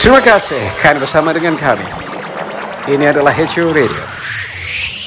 Terima kasih kalian bersama dengan kami. Ini adalah HU Radio